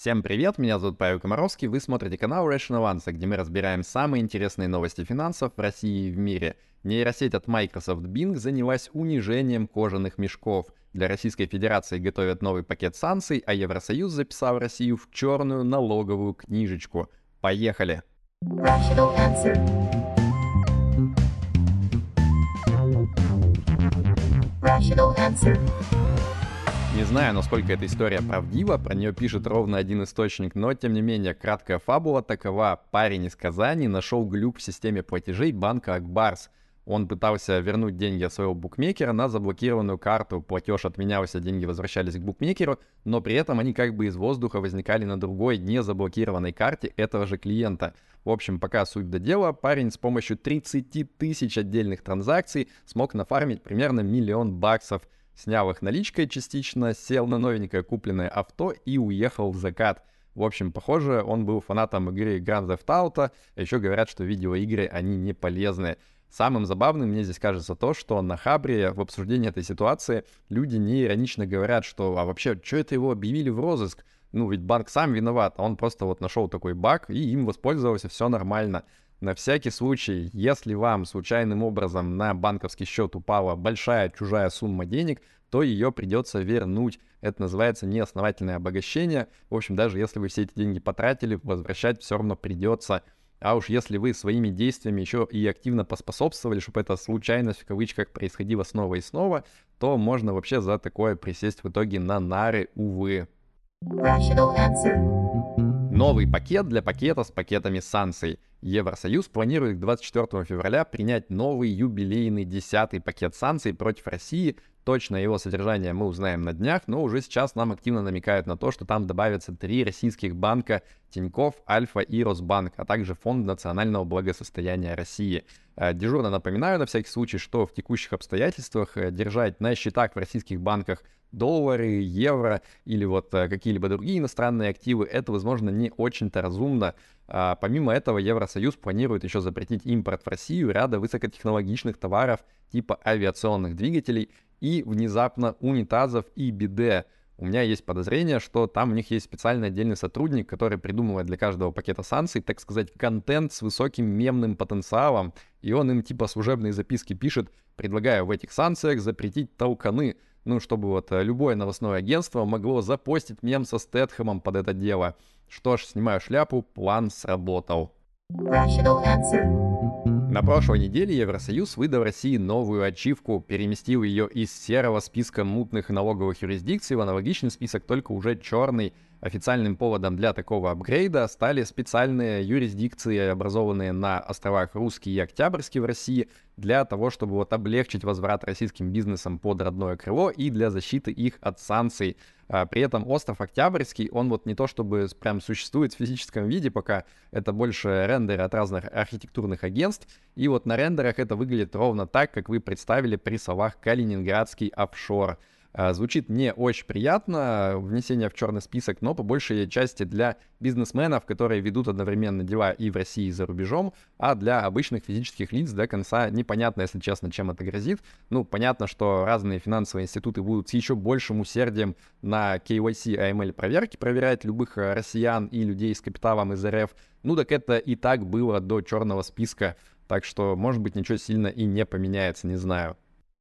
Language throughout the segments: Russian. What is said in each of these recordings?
Всем привет, меня зовут Павел Комаровский, вы смотрите канал Rational Answer, где мы разбираем самые интересные новости финансов в России и в мире. Нейросеть от Microsoft Bing занялась унижением кожаных мешков. Для Российской Федерации готовят новый пакет санкций, а Евросоюз записал Россию в черную налоговую книжечку. Поехали! Rational Answer. Rational Answer. Не знаю, насколько эта история правдива, про нее пишет ровно один источник, но тем не менее, краткая фабула такова. Парень из Казани нашел глюк в системе платежей банка Акбарс. Он пытался вернуть деньги от своего букмекера на заблокированную карту. Платеж отменялся, деньги возвращались к букмекеру, но при этом они как бы из воздуха возникали на другой, не заблокированной карте этого же клиента. В общем, пока суть до дела, парень с помощью 30 тысяч отдельных транзакций смог нафармить примерно миллион баксов – снял их наличкой частично, сел на новенькое купленное авто и уехал в закат. В общем, похоже, он был фанатом игры Grand Theft Auto, еще говорят, что видеоигры, они не полезны. Самым забавным мне здесь кажется то, что на Хабре в обсуждении этой ситуации люди не иронично говорят, что а вообще, что это его объявили в розыск? Ну, ведь банк сам виноват, а он просто вот нашел такой баг и им воспользовался, все нормально. На всякий случай, если вам случайным образом на банковский счет упала большая чужая сумма денег, то ее придется вернуть. Это называется неосновательное обогащение. В общем, даже если вы все эти деньги потратили, возвращать все равно придется. А уж если вы своими действиями еще и активно поспособствовали, чтобы эта случайность в кавычках происходила снова и снова, то можно вообще за такое присесть в итоге на нары, увы. Новый пакет для пакета с пакетами санкций. Евросоюз планирует к 24 февраля принять новый юбилейный десятый пакет санкций против России. Точно его содержание мы узнаем на днях, но уже сейчас нам активно намекают на то, что там добавятся три российских банка Тиньков, Альфа и Росбанк, а также Фонд национального благосостояния России. Э, дежурно напоминаю на всякий случай, что в текущих обстоятельствах э, держать на счетах в российских банках доллары, евро или вот э, какие-либо другие иностранные активы, это, возможно, не очень-то разумно. А, помимо этого, Евросоюз планирует еще запретить импорт в Россию ряда высокотехнологичных товаров типа авиационных двигателей и внезапно унитазов и биде. У меня есть подозрение, что там у них есть специальный отдельный сотрудник, который придумывает для каждого пакета санкций, так сказать, контент с высоким мемным потенциалом, и он им типа служебные записки пишет, предлагая в этих санкциях запретить толканы — ну, чтобы вот э, любое новостное агентство могло запостить мем со Стэтхэмом под это дело. Что ж, снимаю шляпу, план сработал. На прошлой неделе Евросоюз выдал России новую ачивку, переместил ее из серого списка мутных налоговых юрисдикций в аналогичный список, только уже черный. Официальным поводом для такого апгрейда стали специальные юрисдикции, образованные на островах Русский и Октябрьский в России, для того, чтобы вот облегчить возврат российским бизнесам под родное крыло и для защиты их от санкций. А, при этом остров Октябрьский, он вот не то чтобы прям существует в физическом виде пока, это больше рендеры от разных архитектурных агентств, и вот на рендерах это выглядит ровно так, как вы представили при словах «Калининградский офшор». А, звучит не очень приятно, внесение в черный список, но по большей части для бизнесменов, которые ведут одновременно дела и в России, и за рубежом, а для обычных физических лиц до конца непонятно, если честно, чем это грозит. Ну, понятно, что разные финансовые институты будут с еще большим усердием на KYC AML проверки проверять любых э, россиян и людей с капиталом из РФ. Ну, так это и так было до черного списка, так что, может быть, ничего сильно и не поменяется, не знаю.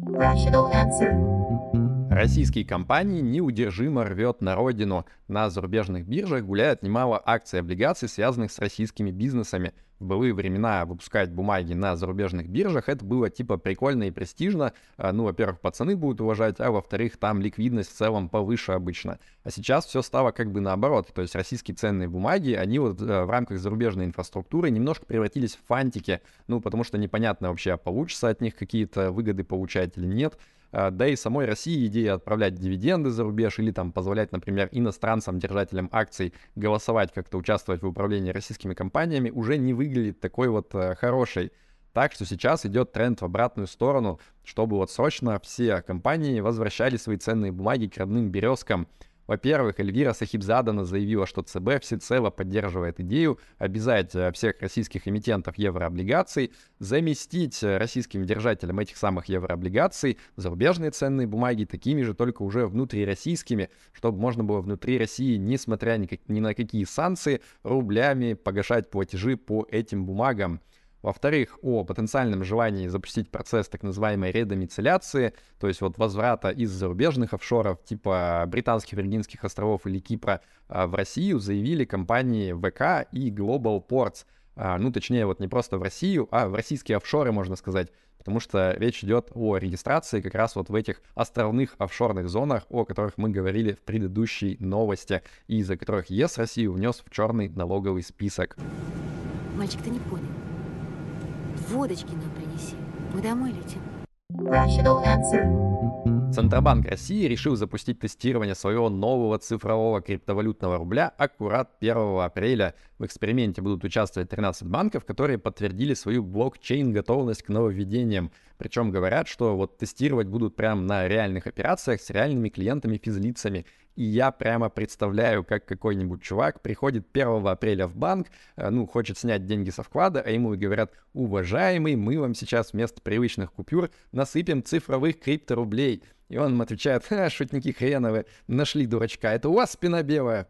Rational answer. Российские компании неудержимо рвет на родину. На зарубежных биржах гуляет немало акций и облигаций, связанных с российскими бизнесами. В былые времена выпускать бумаги на зарубежных биржах это было типа прикольно и престижно. А, ну, во-первых, пацаны будут уважать, а во-вторых, там ликвидность в целом повыше обычно. А сейчас все стало как бы наоборот. То есть российские ценные бумаги, они вот э, в рамках зарубежной инфраструктуры немножко превратились в фантики. Ну, потому что непонятно вообще, получится от них какие-то выгоды получать или нет. А, да и самой России идея отправлять дивиденды за рубеж или там позволять, например, иностранцам, держателям акций голосовать, как-то участвовать в управлении российскими компаниями уже не выглядит такой вот э, хорошей. Так что сейчас идет тренд в обратную сторону, чтобы вот срочно все компании возвращали свои ценные бумаги к родным березкам. Во-первых, Эльвира Сахибзадана заявила, что ЦБ всецело поддерживает идею обязать э, всех российских эмитентов еврооблигаций заместить э, российским держателям этих самых еврооблигаций зарубежные ценные бумаги такими же, только уже внутрироссийскими, чтобы можно было внутри России, несмотря ни, ни на какие санкции, рублями погашать платежи по этим бумагам. Во-вторых, о потенциальном желании запустить процесс так называемой редомицеляции, то есть вот возврата из зарубежных офшоров типа Британских Виргинских островов или Кипра а, в Россию заявили компании ВК и Global Ports. А, ну, точнее, вот не просто в Россию, а в российские офшоры, можно сказать, потому что речь идет о регистрации как раз вот в этих островных офшорных зонах, о которых мы говорили в предыдущей новости, и из-за которых ЕС Россию внес в черный налоговый список. Мальчик, ты не понял. Водочки нам принеси. Мы домой летим. Центробанк России решил запустить тестирование своего нового цифрового криптовалютного рубля аккурат 1 апреля. В эксперименте будут участвовать 13 банков, которые подтвердили свою блокчейн-готовность к нововведениям. Причем говорят, что вот тестировать будут прямо на реальных операциях с реальными клиентами-физлицами. И я прямо представляю, как какой-нибудь чувак приходит 1 апреля в банк, э, ну, хочет снять деньги со вклада, а ему говорят, уважаемый, мы вам сейчас вместо привычных купюр насыпем цифровых крипторублей. И он отвечает, ха, шутники хреновы, нашли дурачка, это у вас спина белая.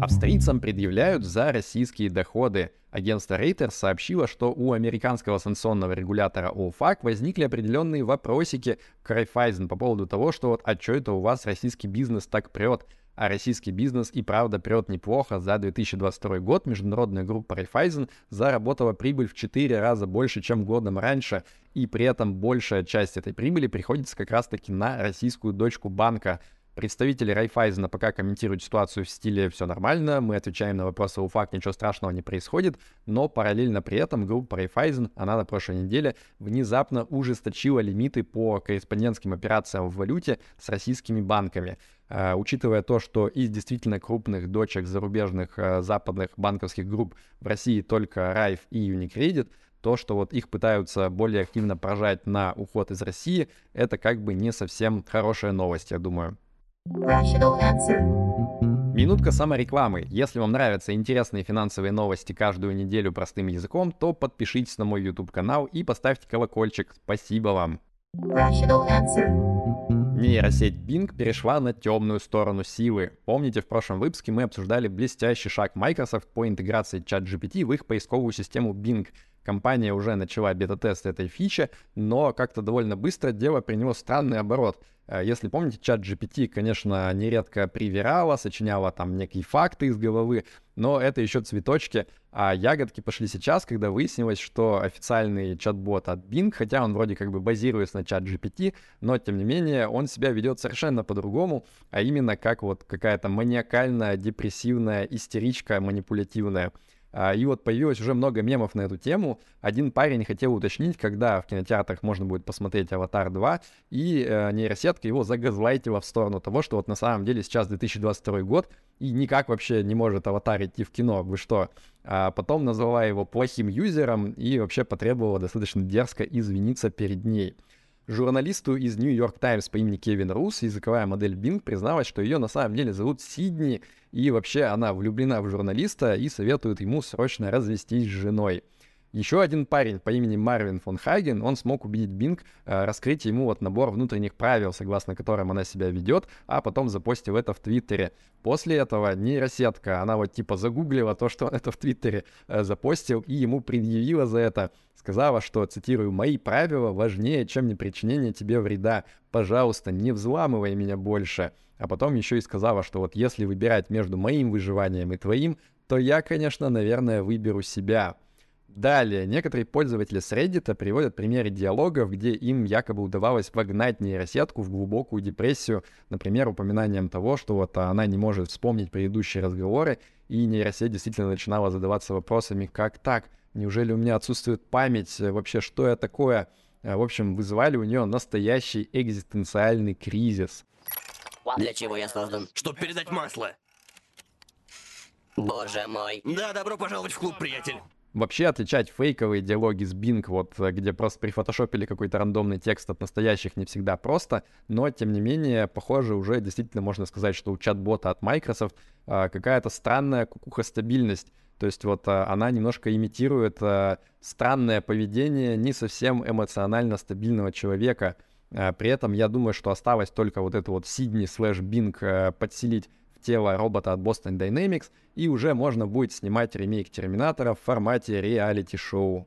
Австрийцам предъявляют за российские доходы. Агентство Reuters сообщило, что у американского санкционного регулятора ОФАК возникли определенные вопросики к Райфайзен по поводу того, что вот, а что это у вас российский бизнес так прет? А российский бизнес и правда прет неплохо. За 2022 год международная группа Райфайзен заработала прибыль в 4 раза больше, чем годом раньше. И при этом большая часть этой прибыли приходится как раз-таки на российскую дочку банка. Представители Райфайзена пока комментируют ситуацию в стиле «все нормально», мы отвечаем на вопросы УФАК, ничего страшного не происходит, но параллельно при этом группа Райфайзен, она на прошлой неделе внезапно ужесточила лимиты по корреспондентским операциям в валюте с российскими банками. Uh, учитывая то, что из действительно крупных дочек зарубежных uh, западных банковских групп в России только Райф и Unicredit, то, что вот их пытаются более активно прожать на уход из России, это как бы не совсем хорошая новость, я думаю. Минутка саморекламы. Если вам нравятся интересные финансовые новости каждую неделю простым языком, то подпишитесь на мой YouTube канал и поставьте колокольчик. Спасибо вам. Нейросеть Bing перешла на темную сторону силы. Помните, в прошлом выпуске мы обсуждали блестящий шаг Microsoft по интеграции ChatGPT в их поисковую систему Bing. Компания уже начала бета-тест этой фичи, но как-то довольно быстро дело приняло странный оборот. Э, если помните, чат GPT, конечно, нередко привирала, сочиняла там некие факты из головы, но это еще цветочки, а ягодки пошли сейчас, когда выяснилось, что официальный чат-бот от Bing, хотя он вроде как бы базируется на чат GPT, но тем не менее он себя ведет совершенно по-другому, а именно как вот какая-то маниакальная, депрессивная истеричка манипулятивная. А, и вот появилось уже много мемов на эту тему. Один парень хотел уточнить, когда в кинотеатрах можно будет посмотреть «Аватар 2», и э, нейросетка его загазлайтила в сторону того, что вот на самом деле сейчас 2022 год, и никак вообще не может «Аватар» идти в кино, вы что? А потом назвала его плохим юзером и вообще потребовала достаточно дерзко извиниться перед ней. Журналисту из New York Times по имени Кевин Рус языковая модель Bing призналась, что ее на самом деле зовут Сидни, и вообще она влюблена в журналиста и советует ему срочно развестись с женой. Еще один парень по имени Марвин фон Хаген, он смог убедить Бинг э, раскрыть ему вот набор внутренних правил, согласно которым она себя ведет, а потом запостил это в Твиттере. После этого нейросетка, она вот типа загуглила то, что он это в Твиттере э, запостил, и ему предъявила за это. Сказала, что, цитирую, «Мои правила важнее, чем не причинение тебе вреда. Пожалуйста, не взламывай меня больше». А потом еще и сказала, что вот если выбирать между моим выживанием и твоим, то я, конечно, наверное, выберу себя. Далее, некоторые пользователи с Reddit приводят примеры диалогов, где им якобы удавалось вогнать нейросетку в глубокую депрессию, например, упоминанием того, что вот она не может вспомнить предыдущие разговоры, и нейросеть действительно начинала задаваться вопросами, как так, неужели у меня отсутствует память, вообще что я такое? А, в общем, вызывали у нее настоящий экзистенциальный кризис. Для чего я создан? Чтоб передать масло. Боже мой. Да, добро пожаловать в клуб, приятель. Вообще отличать фейковые диалоги с Bing, вот где просто прифотошопили какой-то рандомный текст от настоящих не всегда просто, но тем не менее, похоже, уже действительно можно сказать, что у чат-бота от Microsoft а, какая-то странная кукуха-стабильность. То есть вот а, она немножко имитирует а, странное поведение не совсем эмоционально стабильного человека. При этом я думаю, что осталось только вот это вот Сидни слэш Бинг подселить тело робота от Boston Dynamics, и уже можно будет снимать ремейк Терминатора в формате реалити-шоу.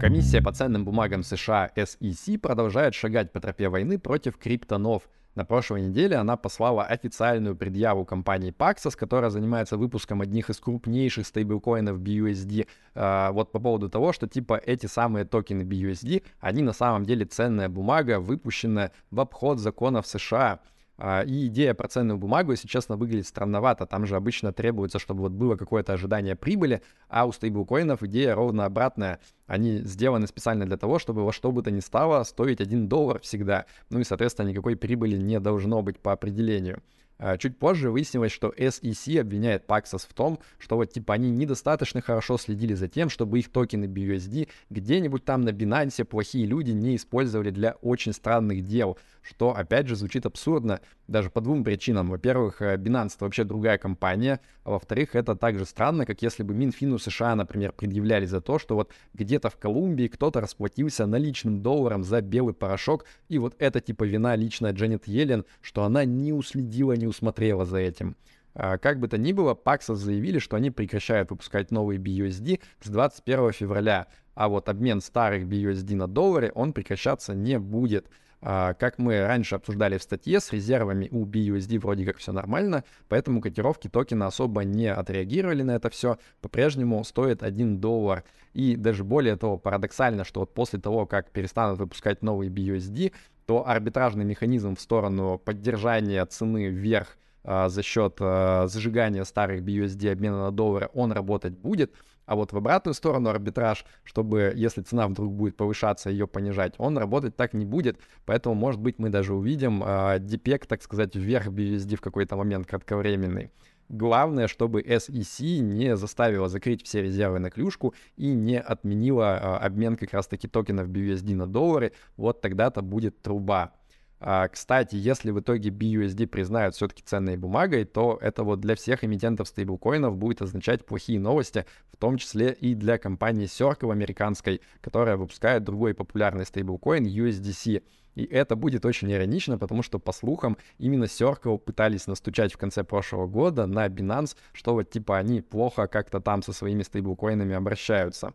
Комиссия по ценным бумагам США SEC продолжает шагать по тропе войны против криптонов. На прошлой неделе она послала официальную предъяву компании Paxos, которая занимается выпуском одних из крупнейших стейблкоинов BUSD, э, вот по поводу того, что типа эти самые токены BUSD, они на самом деле ценная бумага, выпущенная в обход законов США. А, и идея про ценную бумагу, если честно, выглядит странновато. Там же обычно требуется, чтобы вот было какое-то ожидание прибыли, а у стейблкоинов идея ровно обратная. Они сделаны специально для того, чтобы во что бы то ни стало стоить 1 доллар всегда. Ну и, соответственно, никакой прибыли не должно быть по определению. А, чуть позже выяснилось, что SEC обвиняет Paxos в том, что вот типа они недостаточно хорошо следили за тем, чтобы их токены BUSD где-нибудь там на Binance плохие люди не использовали для очень странных дел, что опять же звучит абсурдно даже по двум причинам. Во-первых, э, Binance это вообще другая компания, а во-вторых, это также странно, как если бы Минфину США, например, предъявляли за то, что вот где-то в Колумбии кто-то расплатился наличным долларом за белый порошок, и вот это типа вина лично Дженнет Йеллен, что она не уследила, не усмотрела за этим. А, как бы то ни было, Paxos заявили, что они прекращают выпускать новые BUSD с 21 февраля, а вот обмен старых BUSD на доллары он прекращаться не будет. А, как мы раньше обсуждали в статье, с резервами у BUSD вроде как все нормально, поэтому котировки токена особо не отреагировали на это все, по-прежнему стоит 1 доллар. И даже более того, парадоксально, что вот после того, как перестанут выпускать новые BUSD, то арбитражный механизм в сторону поддержания цены вверх а, за счет а, зажигания старых BUSD обмена на доллары, он работать будет, а вот в обратную сторону арбитраж, чтобы, если цена вдруг будет повышаться, ее понижать, он работать так не будет. Поэтому, может быть, мы даже увидим э, дипек, так сказать, вверх BUSD в какой-то момент кратковременный. Главное, чтобы SEC не заставила закрыть все резервы на клюшку и не отменила э, обмен как раз-таки токенов BUSD на доллары. Вот тогда-то будет труба. А, кстати, если в итоге BUSD признают все-таки ценной бумагой, то это вот для всех эмитентов стейблкоинов будет означать плохие новости, в том числе и для компании Circle американской, которая выпускает другой популярный стейблкоин USDC. И это будет очень иронично, потому что, по слухам, именно Circle пытались настучать в конце прошлого года на Binance, что вот типа они плохо как-то там со своими стейблкоинами обращаются.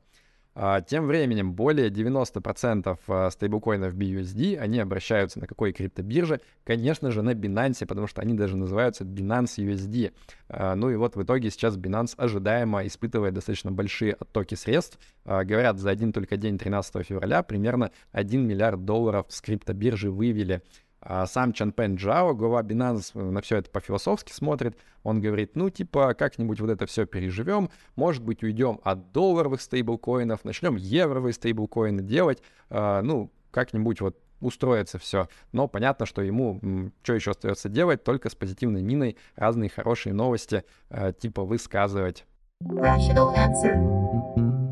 А, тем временем более 90% а, стейблкоинов BUSD, они обращаются на какой криптобирже? Конечно же, на Binance, потому что они даже называются Binance USD. А, ну и вот в итоге сейчас Binance ожидаемо испытывает достаточно большие оттоки средств. Говорят, за один только день 13 февраля примерно 1 миллиард долларов с криптобиржи вывели. А сам Чанпен Джао, глава Binance, на все это по-философски смотрит. Он говорит, ну, типа, как-нибудь вот это все переживем, может быть, уйдем от долларовых стейблкоинов, начнем евровые стейблкоины делать, э, ну, как-нибудь вот устроится все. Но понятно, что ему что еще остается делать, только с позитивной миной разные хорошие новости э, типа высказывать.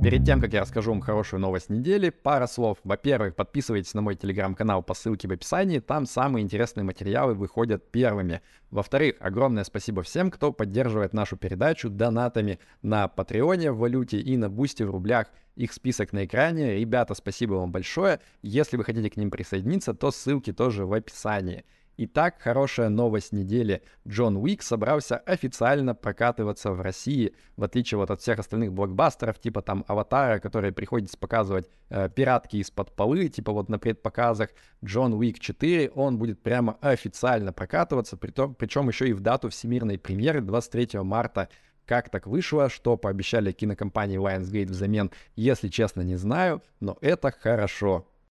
Перед тем, как я расскажу вам хорошую новость недели, пара слов. Во-первых, подписывайтесь на мой телеграм-канал по ссылке в описании, там самые интересные материалы выходят первыми. Во-вторых, огромное спасибо всем, кто поддерживает нашу передачу донатами на Патреоне в валюте и на Бусти в рублях. Их список на экране. Ребята, спасибо вам большое. Если вы хотите к ним присоединиться, то ссылки тоже в описании. Итак, хорошая новость недели. Джон Уик собрался официально прокатываться в России, в отличие вот от всех остальных блокбастеров, типа там Аватара, которые приходится показывать э, пиратки из-под полы, типа вот на предпоказах. Джон Уик 4, он будет прямо официально прокатываться, причем еще и в дату всемирной премьеры 23 марта как так вышло, что пообещали кинокомпании Lionsgate взамен, если честно, не знаю, но это хорошо.